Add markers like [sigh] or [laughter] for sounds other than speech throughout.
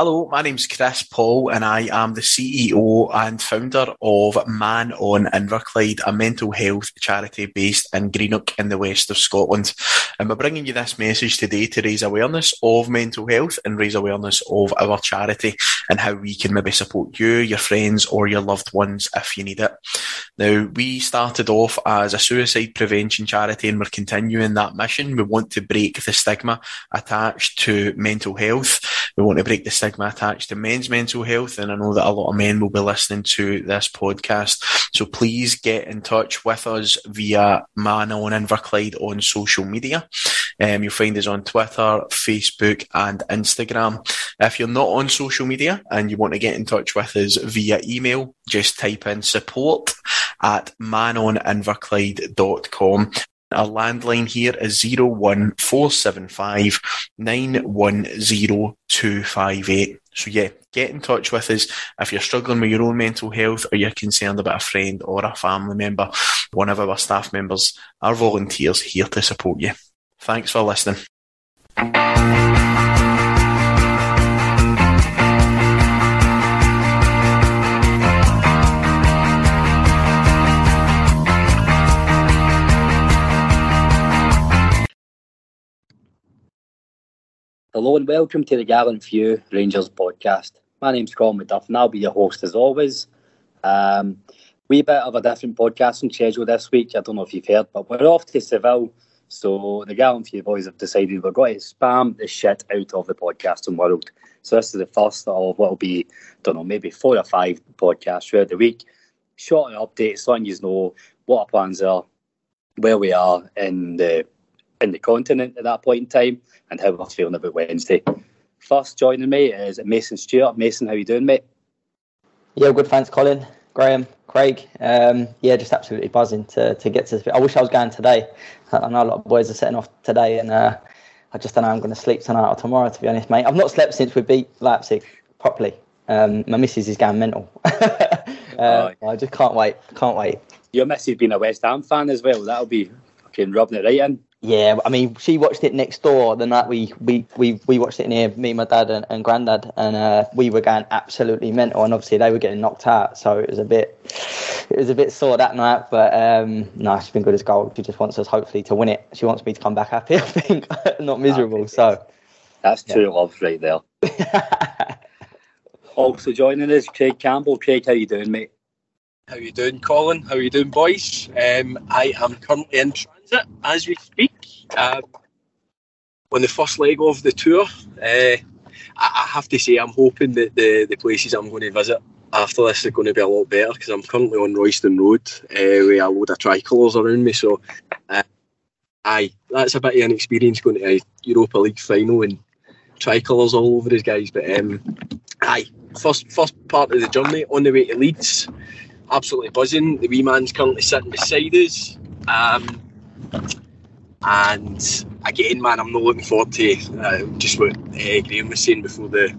Hello, my name's Chris Paul, and I am the CEO and founder of Man on Inverclyde, a mental health charity based in Greenock in the west of Scotland. And we're bringing you this message today to raise awareness of mental health and raise awareness of our charity and how we can maybe support you, your friends, or your loved ones if you need it. Now, we started off as a suicide prevention charity and we're continuing that mission. We want to break the stigma attached to mental health. We want to break the stigma attached to men's mental health. And I know that a lot of men will be listening to this podcast. So please get in touch with us via Man on Inverclyde on social media. Um, you'll find us on Twitter, Facebook, and Instagram. If you're not on social media and you want to get in touch with us via email, just type in support at manoninverclyde.com. Our landline here is 01475 910258. So yeah, get in touch with us if you're struggling with your own mental health or you're concerned about a friend or a family member. One of our staff members, our volunteers here to support you. Thanks for listening. Hello and welcome to the Gallant Few Rangers podcast. My name's Colin McDuff and I'll be your host as always. Um, we bit of a different podcasting schedule this week. I don't know if you've heard, but we're off to Seville. So the Gallant Few boys have decided we're going to spam the shit out of the podcasting world. So this is the first of what will be, I don't know, maybe four or five podcasts throughout the week. Short updates, letting you know what our plans are, where we are in the in the continent at that point in time and how we're feeling about Wednesday. First joining me is Mason Stewart. Mason, how you doing, mate? Yeah, good. Thanks, Colin, Graham, Craig. Um, yeah, just absolutely buzzing to, to get to. this. I wish I was going today. I know a lot of boys are setting off today, and uh, I just don't know I'm going to sleep tonight or tomorrow. To be honest, mate, I've not slept since we beat Leipzig properly. Um, my missus is going mental. [laughs] uh, I just can't wait. Can't wait. Your missus being a West Ham fan as well. That'll be fucking rubbing it right in. Yeah, I mean, she watched it next door the night we we we, we watched it in here, me, my dad, and, and granddad, and uh, we were going absolutely mental. And obviously, they were getting knocked out, so it was a bit it was a bit sore that night. But um, no, she's been good as gold. She just wants us, hopefully, to win it. She wants me to come back happy, [laughs] I think, [laughs] not miserable. So that's true yeah. love right there. [laughs] also joining us, Craig Campbell. Craig, how you doing, mate? How you doing, Colin? How you doing, boys? Um, I am currently in transit as we speak. Um, on the first leg of the tour, uh, I, I, have to say I'm hoping that the, the places I'm going to visit after this are going to be a lot better because I'm currently on Royston Road uh, with a load of tricolours around me. So, uh, aye, that's a bit of an experience going to a Europa League final and tricolours all over us, guys. But um, aye, first first part of the journey on the way to Leeds absolutely buzzing. The wee man's currently sitting beside us. Um, and again, man, I'm not looking forward to uh, just what uh, Graham was saying before the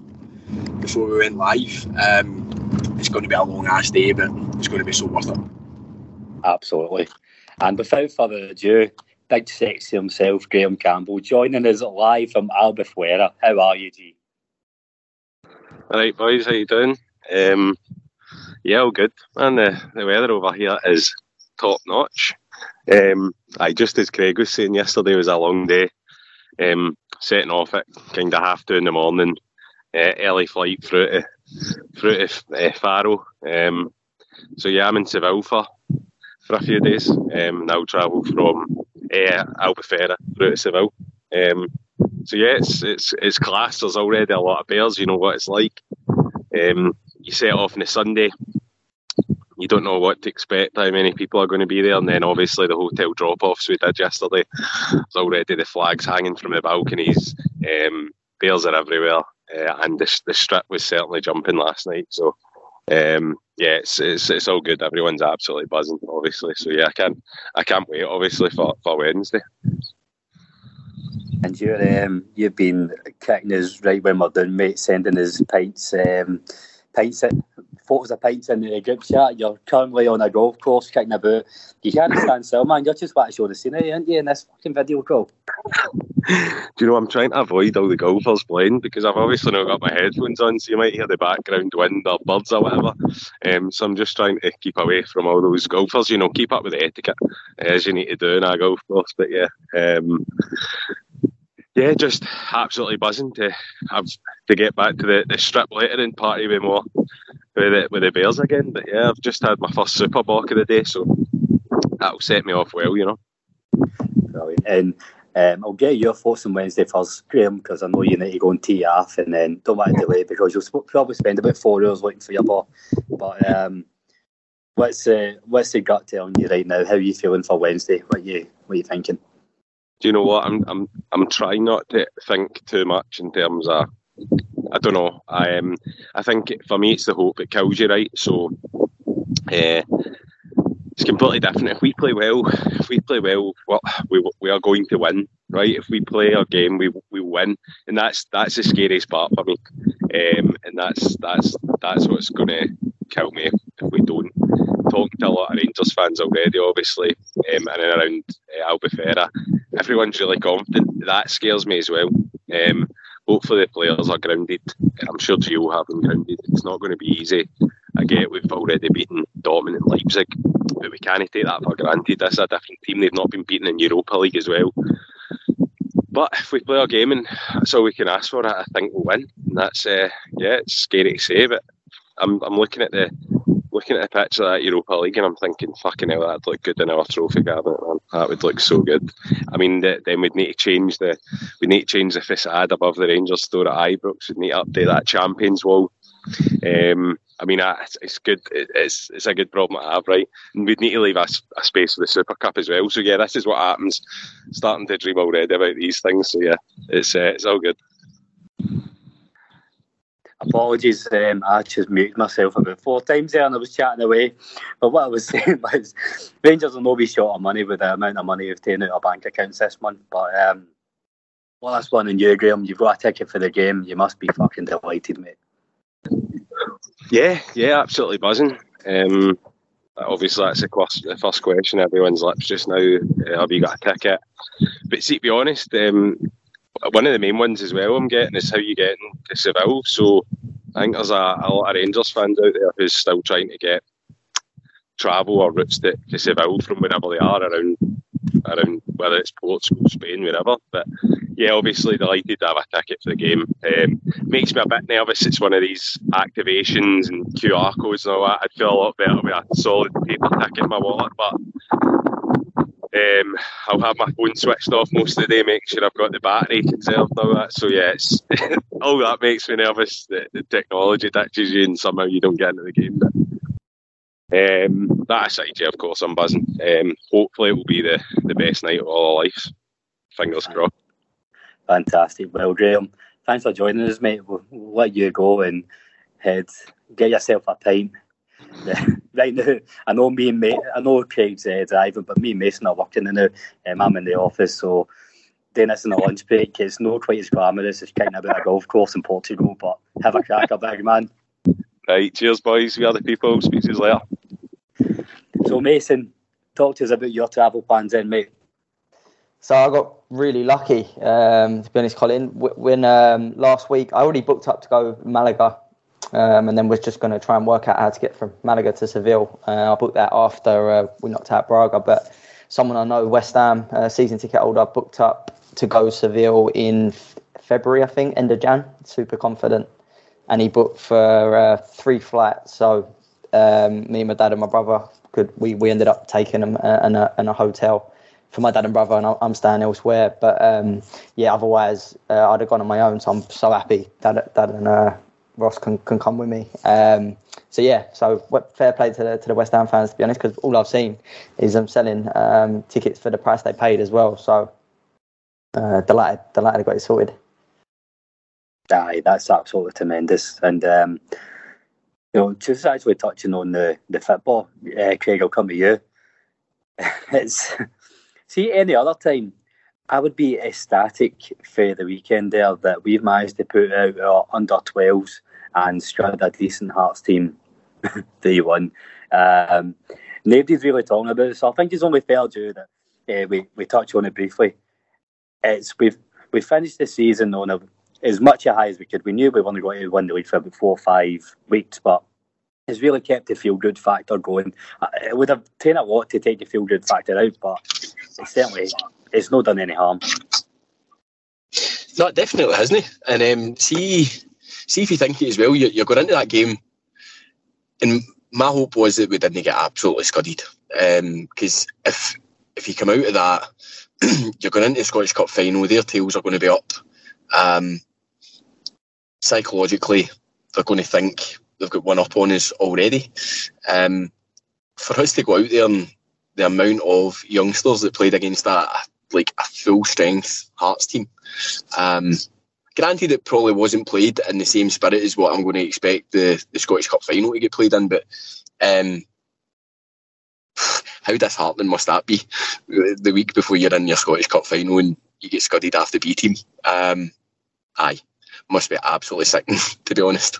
before we went live. Um, it's going to be a long ass day, but it's going to be so worth it. Absolutely. And without further ado, big sexy himself, Graham Campbell, joining us live from Albufeira. How are you, G? All right, boys, how you doing? Um, yeah, all good, And The, the weather over here is top notch. Um, I just as Craig was saying yesterday was a long day. Um, setting off at kind of half two in the morning, uh, early flight through to through to uh, Faro. Um, so yeah, I'm in Seville for for a few days. Um, now travel from uh, Albufeira through to Seville. Um, so yeah, it's it's it's class. There's already a lot of bears. You know what it's like. Um, you set off on a Sunday. You don't know what to expect, how many people are going to be there, and then obviously the hotel drop-offs we did yesterday. There's already the flags hanging from the balconies. Um, bears are everywhere, uh, and the, the strip was certainly jumping last night. So um, yeah, it's, it's it's all good. Everyone's absolutely buzzing, obviously. So yeah, I can't I can't wait, obviously, for, for Wednesday. And you're um, you've been kicking us right when we're done, mate, sending us pints, um, pints, in, photos of pints in the group chat. You're currently on a golf course kicking about. You can't stand still, man. You're just about to show the scenery, aren't you, in this fucking video call? [laughs] Do you know I'm trying to avoid all the golfers playing because I've obviously not got my headphones on, so you might hear the background wind or birds or whatever. Um, so I'm just trying to keep away from all those golfers. You know, keep up with the etiquette as you need to do in a golf course. But yeah, um, yeah, just absolutely buzzing to have to get back to the, the strip lettering party with more with the, with the Bears again. But yeah, I've just had my first Super Bock of the day, so that'll set me off well, you know. Brilliant. And um, I'll get your thoughts on Wednesday first, Graham, because I know you need to go and tee off, and then don't want to delay because you'll probably spend about four hours looking for your ball. But um, what's uh, what's the gut telling you right now? How are you feeling for Wednesday? What you what are you thinking? do you know what? I'm I'm I'm trying not to think too much in terms of I don't know. I um I think for me it's the hope it kills you, right? So uh, it's completely different. If we play well, if we play well, well, we we are going to win, right? If we play our game, we we win, and that's that's the scariest part for me. Um, and that's that's that's what's going to kill me if, if we don't. Talking to a lot of Rangers fans already, obviously, um, and around uh, Albufeira, everyone's really confident. That scares me as well. Um, hopefully the players are grounded. I'm sure Gio have them grounded. It's not going to be easy. I get we've already beaten Dortmund and Leipzig, but we can't take that for granted. This is a different team. They've not been beaten in Europa League as well. But if we play our game and that's all we can ask for, I think we'll win. And that's uh, yeah, it's scary to say, but I'm I'm looking at the looking at a pitch of that Europa League and I'm thinking, fucking hell, that'd look good in our trophy cabinet, man. That would look so good. I mean, then we'd need to change the we need to change the facade above the Rangers store at Ibrox. We'd need to update that Champions Wall. Um, I mean, it's, it's good. It's it's a good problem to have, right? And we'd need to leave a, a, space for the Super Cup as well. So yeah, this is what happens. Starting to dream already about these things. So yeah, it's uh, it's all good. Apologies, um, I just muted myself about four times there and I was chatting away. But what I was [laughs] saying was Rangers will not be short of money with the amount of money we've taken out of bank accounts this month. But um, last one in you, Graham, you've got a ticket for the game. You must be fucking delighted, mate. Yeah, yeah, absolutely buzzing. Um, obviously, that's the, the first question everyone's lips just now. Uh, have you got a ticket? But see, to be honest, um, one of the main ones as well I'm getting is how you get into Seville. So I think there's a, a lot of Rangers fans out there who's still trying to get travel or routes to, to Seville from wherever they are around around whether it's Portugal, Spain, wherever. But yeah, obviously delighted to have a ticket for the game. Um, makes me a bit nervous. It's one of these activations and QR codes and all that. I'd feel a lot better with a solid paper ticket in my wallet, but um, I'll have my phone switched off most of the day, make sure I've got the battery conserved and all that. So yeah, [laughs] all that makes me nervous. The, the technology ditches you and somehow you don't get into the game. But, um, that aside, yeah, of course, I'm buzzing. Um, hopefully, it will be the, the best night of all our lives. Fingers crossed. Fantastic. Well, Graham, thanks for joining us, mate. We'll, we'll let you go and head get yourself a pint. Right now, I know me and mate, I know Craig's uh, driving, but me and Mason are working now. Um, I'm in the office, so doing this in a lunch break. It's not quite as glamorous as kind of about a golf course in Portugal, but have a crack, a big man. Right, cheers, boys. We are the people. Speak to you later. So, Mason, talk to us about your travel plans then, mate. So I got really lucky, um, to be honest, Colin. When um, last week I already booked up to go Malaga, um, and then was just going to try and work out how to get from Malaga to Seville. Uh, I booked that after uh, we knocked out Braga, but someone I know, West Ham, uh, season ticket holder, booked up to go Seville in February, I think, end of Jan. Super confident, and he booked for uh, three flights. So um, me, my dad, and my brother could we, we ended up taking them uh, in a, in a hotel for my dad and brother, and I'm staying elsewhere. But um, yeah, otherwise uh, I'd have gone on my own. So I'm so happy that dad and uh, Ross can, can come with me. Um, so yeah, so fair play to the, to the West Ham fans to be honest, because all I've seen is them selling um, tickets for the price they paid as well. So uh, delighted, delighted I got it sorted. Aye, that's absolutely tremendous. And um, you know, just actually touching on the the football, uh, Craig, I'll come to you. [laughs] it's See, any other time, I would be ecstatic for the weekend there that we've managed to put out our under 12s and strut a decent Hearts team [laughs] 3 1. Um, nobody's really talking about it, so I think it's only fair due that uh, we, we touch on it briefly. It's we've we finished the season on a, as much a high as we could. We knew we weren't going to win the league for about four or five weeks, but it's really kept the feel good factor going. Uh, it would have taken a lot to take the feel good factor out, but it's certainly it's not done any harm. No, definitely hasn't. it? And um, see, see if you think it as well. You're, you're going into that game, and my hope was that we didn't get absolutely scudded. Because um, if if you come out of that, [clears throat] you're going into the Scottish Cup final. Their tails are going to be up. Um, psychologically, they're going to think they've got one up on us already. Um, for us to go out there and the amount of youngsters that played against that like a full strength Hearts team. Um, granted, it probably wasn't played in the same spirit as what I'm going to expect the, the Scottish Cup final to get played in, but um, how disheartening must that be the week before you're in your Scottish Cup final and you get scudded after B team? Um, aye, must be absolutely sickening, [laughs] to be honest.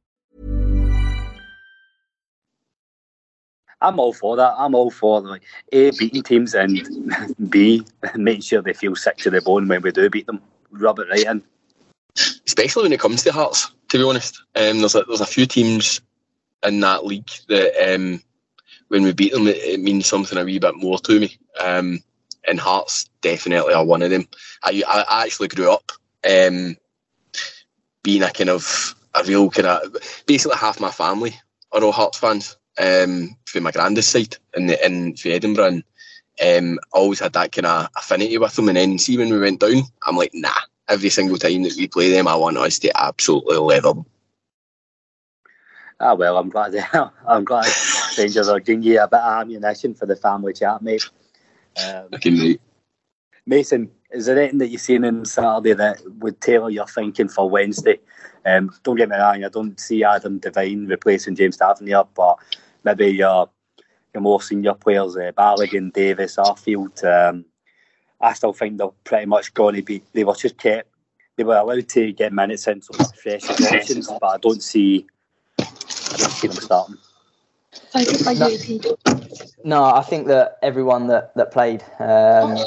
I'm all for that. I'm all for like A beating teams and B making sure they feel sick to the bone when we do beat them. Rub it right in. Especially when it comes to Hearts, to be honest. Um, there's a, there's a few teams in that league that um, when we beat them, it, it, means something a wee bit more to me. Um, and Hearts definitely are one of them. I, I actually grew up um, being a kind of a real kind of basically half my family are all Hearts fans um, for my granddad's side in the, in for Edinburgh, and um, I always had that kind of affinity with them. And then see when we went down, I'm like, nah. Every single time that we play them, I want us to absolutely leather them. Ah well, I'm glad. [laughs] I'm glad Rangers are giving you a bit of ammunition for the family chat, mate. Um, okay, mate. Mason, is there anything that you've seen on Saturday that would tailor your thinking for Wednesday? Um, don't get me wrong, I don't see Adam Devine replacing James Tavernier, but maybe your your more senior players, uh, Balogun, Davis, Arfield. Um, I still think they're pretty much going to be. They were just kept. They were allowed to get minutes in, so fresh options, but I don't see. I don't see them starting. No, I think that everyone that, that played um,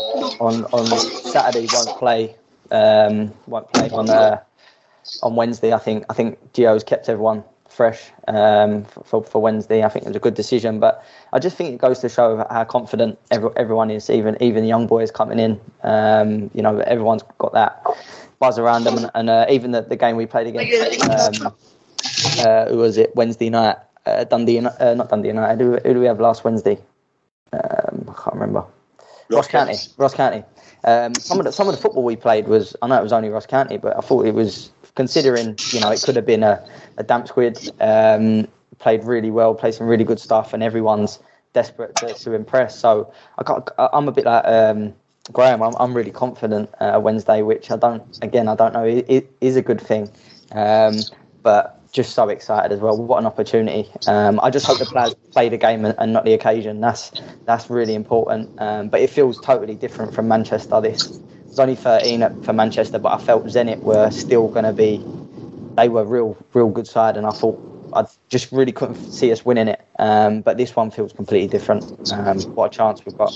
on on Saturday won't play um, won't play on uh, on Wednesday. I think I think Gio's kept everyone fresh um, for, for Wednesday. I think it was a good decision, but I just think it goes to show how confident every, everyone is, even even the young boys coming in. Um, you know, everyone's got that buzz around them, and, and uh, even the, the game we played against, um, uh, who was it Wednesday night? Uh, Dundee, uh, not Dundee United. Who, who do we have last Wednesday? Um, I can't remember. Ross, Ross County. Ross County. Um, some of the some of the football we played was I know it was only Ross County, but I thought it was considering you know it could have been a, a damp squid. Um, played really well, played some really good stuff, and everyone's desperate to, to impress. So I I'm a bit like um, Graham. I'm, I'm really confident uh, Wednesday, which I don't. Again, I don't know. It, it is a good thing, um, but just so excited as well. What an opportunity! Um, I just hope the players play the game and, and not the occasion. That's that's really important. Um, but it feels totally different from Manchester. This was only 13 for Manchester, but I felt Zenit were still going to be. They were real, real good side, and I thought I just really couldn't see us winning it. Um, but this one feels completely different. Um, what a chance we've got.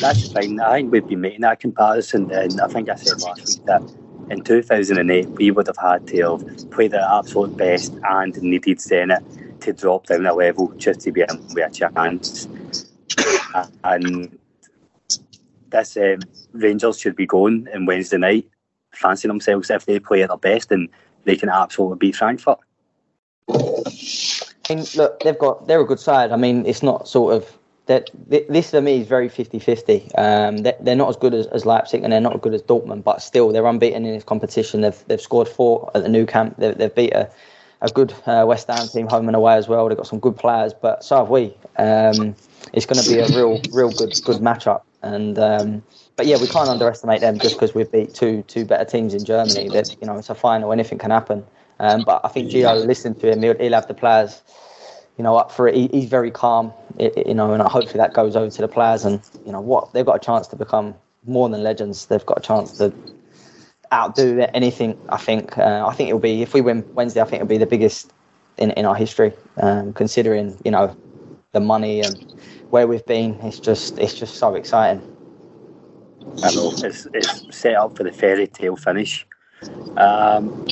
That's fine. I think we've been making that comparison, and I think I said last week that in 2008 we would have had to have played their absolute best and needed Zenit to drop down a level just to be in with a chance. [coughs] and this um, Rangers should be going in Wednesday night, fancying themselves if they play at their best and they can absolutely beat Frankfurt. Look, they've got they're a good side. I mean, it's not sort of that this for me is very 50-50. Um, they're, they're not as good as, as Leipzig and they're not as good as Dortmund, but still they're unbeaten in this competition. They've they've scored four at the Nou Camp. They've, they've beat a, a good uh, West Ham team home and away as well. They've got some good players, but so have we. Um, it's going to be a real real good good matchup. And um, but yeah, we can't underestimate them just because we beat two two better teams in Germany. That you know it's a final, anything can happen. Um, but I think Gio, listen to him, he'll, he'll have the players you know, up for it. He, he's very calm, you know, and hopefully that goes over to the players. And you know what, they've got a chance to become more than legends. They've got a chance to outdo anything. I think. Uh, I think it'll be if we win Wednesday. I think it'll be the biggest in in our history, um, considering you know the money and where we've been. It's just it's just so exciting. I know it's it's set up for the fairy tale finish. Um,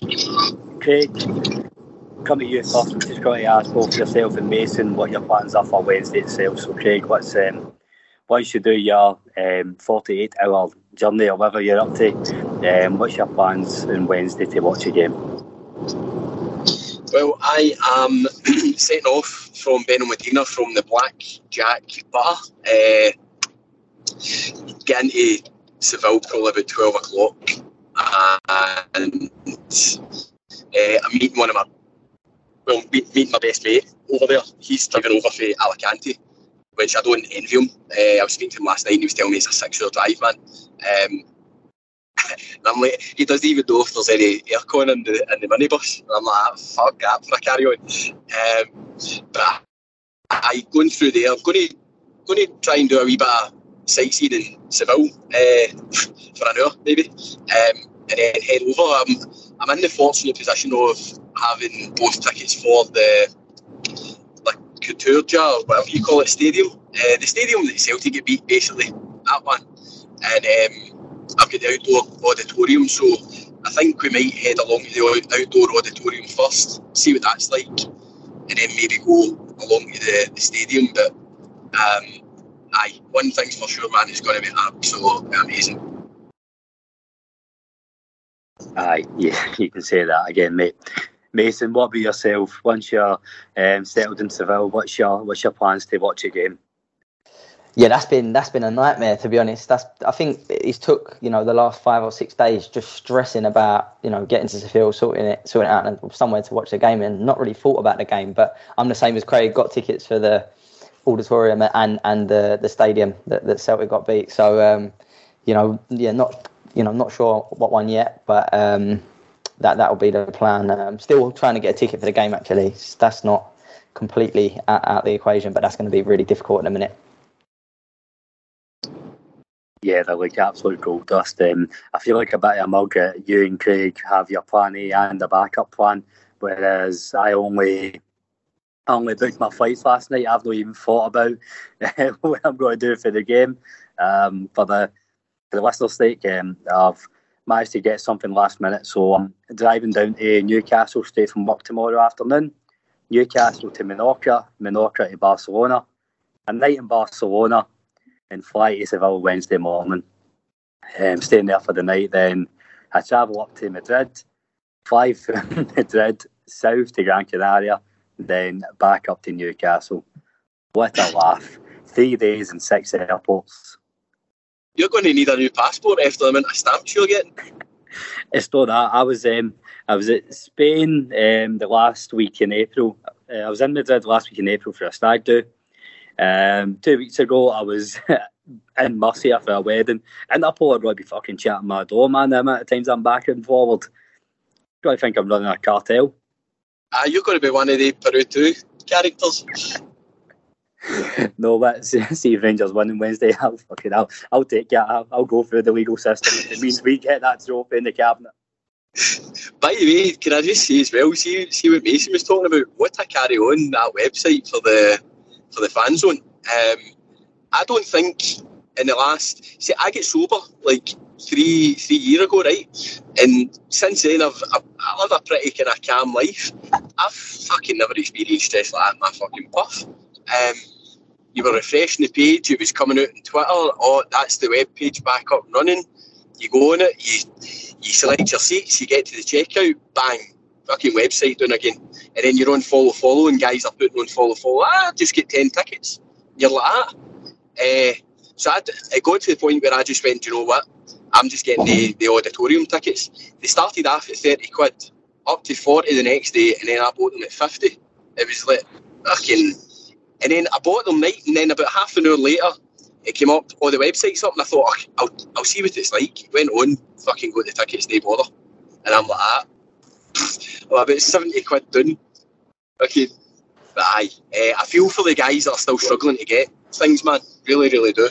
Craig, come to you first. I'm just going to ask both yourself and Mason what your plans are for Wednesday itself. So, Craig, what's um, once you do your um, 48 hour journey or whatever you're up to, um, what's your plans on Wednesday to watch a game? Well, I am [clears throat] setting off from Benalmadena from the Black Jack Bar. Uh, getting to Seville probably about 12 o'clock. And uh, I'm meeting one of my well, meeting my best mate over there. He's driving over for Alicante, which I don't envy him. Uh, I was speaking to him last night and he was telling me it's a six hour drive, man. Um, and I'm like, he doesn't even know if there's any aircon in the, in the minibus. And I'm like, fuck that for carry on. Um, but I, going through there, I'm going to, going to try and do a wee bit of sightseeing in Seville uh, for an hour, maybe. Um, and then head over. I'm, I'm in the fortunate position of having both tickets for the like Couture or whatever you call it stadium. Uh, the stadium that Celtic get beat, basically, that one. And um, I've got the outdoor auditorium, so I think we might head along to the outdoor auditorium first, see what that's like, and then maybe go along to the, the stadium. But um, aye, one thing's for sure, man, it's going to be absolutely amazing. Aye, [laughs] yeah, you can say that again, mate. Mason, what about yourself? Once you're um, settled in Seville, what's your what's your plans to watch a game? Yeah, that's been that's been a nightmare to be honest. That's I think it's took you know the last five or six days just stressing about you know getting to Seville, sorting it, sorting it out, and somewhere to watch the game, and not really thought about the game. But I'm the same as Craig. Got tickets for the auditorium and and the the stadium that, that Celtic got beat. So um, you know, yeah, not you know, not sure what one yet, but um, that that will be the plan. Um, still trying to get a ticket for the game. Actually, that's not completely out, out the equation, but that's going to be really difficult in a minute. Yeah, they're like absolute gold dust. Um, I feel like a bit of a mug you and Craig have your plan A and a backup plan, whereas I only I only booked my flights last night. I've not even thought about [laughs] what I'm going to do for the game. Um, for the for the Leicester stake, um, I've managed to get something last minute, so I'm driving down to Newcastle straight from work tomorrow afternoon. Newcastle to Menorca, Menorca to Barcelona, a night in Barcelona, and fly to Seville Wednesday morning. Um, staying there for the night, then I travel up to Madrid, fly [laughs] from Madrid south to Gran Canaria, then back up to Newcastle. What a laugh! Three days and six airports. You're going to need a new passport after the amount of stamps you're getting. [laughs] It's not that. I was um, I was at Spain um, the last week in April. Uh, I was in Madrid last week in April for a stag do. Um, two weeks ago, I was [laughs] in Murcia for a wedding. In Interpol would really be fucking chatting my door, man. The amount of times I'm back and forward. Do I think I'm running a cartel? Ah, you're going to be one of the Peru 2 characters. [laughs] no, but [laughs] see if Rangers win on Wednesday. I'll fucking I'll, I'll take it. I'll, I'll go through the legal system. It means we get that trophy in the cabinet. By the way, can I just say as well, see see what Mason was talking about, what I carry on that website for the for the fan zone. Um, I don't think in the last see I get sober like three three year ago, right? And since then I've, I've I live a pretty kind of calm life. I've fucking never experienced stress like that my fucking puff. Um, you were refreshing the page, it was coming out on Twitter, oh that's the web page back up and running. You go on it, you you select your seats, you get to the checkout, bang, fucking website down again. And then you're on follow follow and guys are putting on follow follow. Ah, just get 10 tickets. You're like ah. Uh, so I, it got to the point where I just went, you know what? I'm just getting the, the auditorium tickets. They started off at 30 quid, up to 40 the next day, and then I bought them at 50. It was like, fucking. And then I bought them night, and then about half an hour later, it came up, oh, the website and I thought, I'll, I'll see what it's like. Went on, fucking got the tickets, no bother. And I'm like, ah, well, about 70 quid done. Okay, aye, uh, I feel for the guys that are still struggling to get things, man. Really, really do.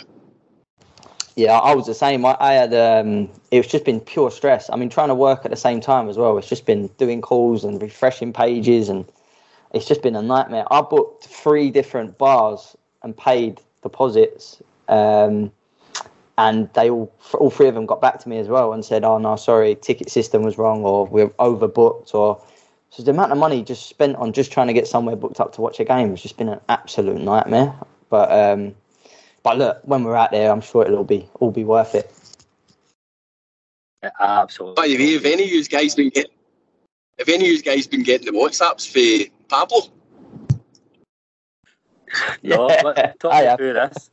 Yeah, I was the same. I, I had um, it's just been pure stress. I mean, trying to work at the same time as well. It's just been doing calls and refreshing pages, and it's just been a nightmare. I booked three different bars and paid deposits, um, and they all all three of them got back to me as well and said, "Oh no, sorry, ticket system was wrong, or we're overbooked, or." So the amount of money just spent on just trying to get somewhere booked up to watch a game has just been an absolute nightmare. But um, but look, when we're out there, I'm sure it'll all be all be worth it. Yeah, absolutely. By the way, have any of you guys been getting? Have any of you guys been getting the WhatsApps for Pablo? [laughs] No, but [laughs] talk me through this.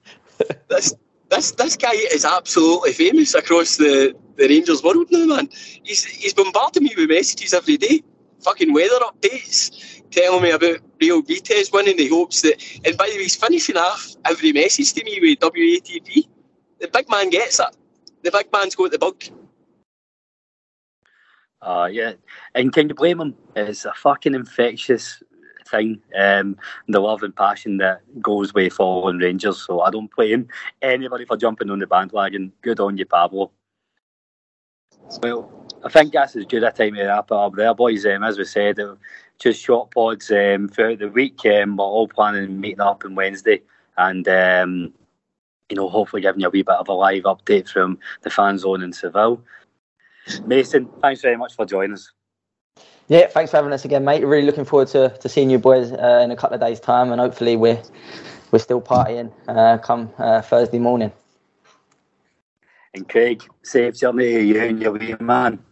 this this this guy is absolutely famous across the, the Rangers world now, man. He's he's bombarding me with messages every day, fucking weather updates, telling me about Real Betis winning. He hopes that, and by the way, he's finishing off every message to me with WATP. The big man gets it. The big man's got the bug. Uh, yeah, and can you blame him? It's a fucking infectious thing. Um, the love and passion that goes with following Rangers. So I don't blame anybody for jumping on the bandwagon. Good on you, Pablo. Well, I think that's as good a time to wrap it up there, boys. Um, as we said, just short pods um, throughout the week. Um, we're all planning on meeting up on Wednesday and, um, you know, hopefully giving you a wee bit of a live update from the fan zone in Seville. Mason, thanks very much for joining us. Yeah, thanks for having us again, mate. Really looking forward to, to seeing you boys uh, in a couple of days' time, and hopefully we're we're still partying uh, come uh, Thursday morning. And Craig, safe journey to you and your wee man.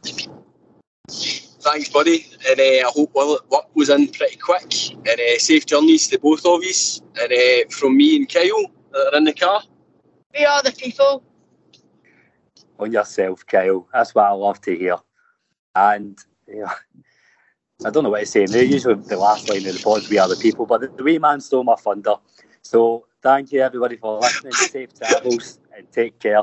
Thanks, buddy. And uh, I hope work was in pretty quick. And uh, safe journeys to both of you. And uh, from me and Kyle that are in the car. We are the people. On yourself, Kyle. That's what I love to hear. And yeah, I don't know what to saying. They're usually the last line of the pods, we are the people, but the, the wee man stole my thunder. So thank you everybody for listening. Safe travels and take care.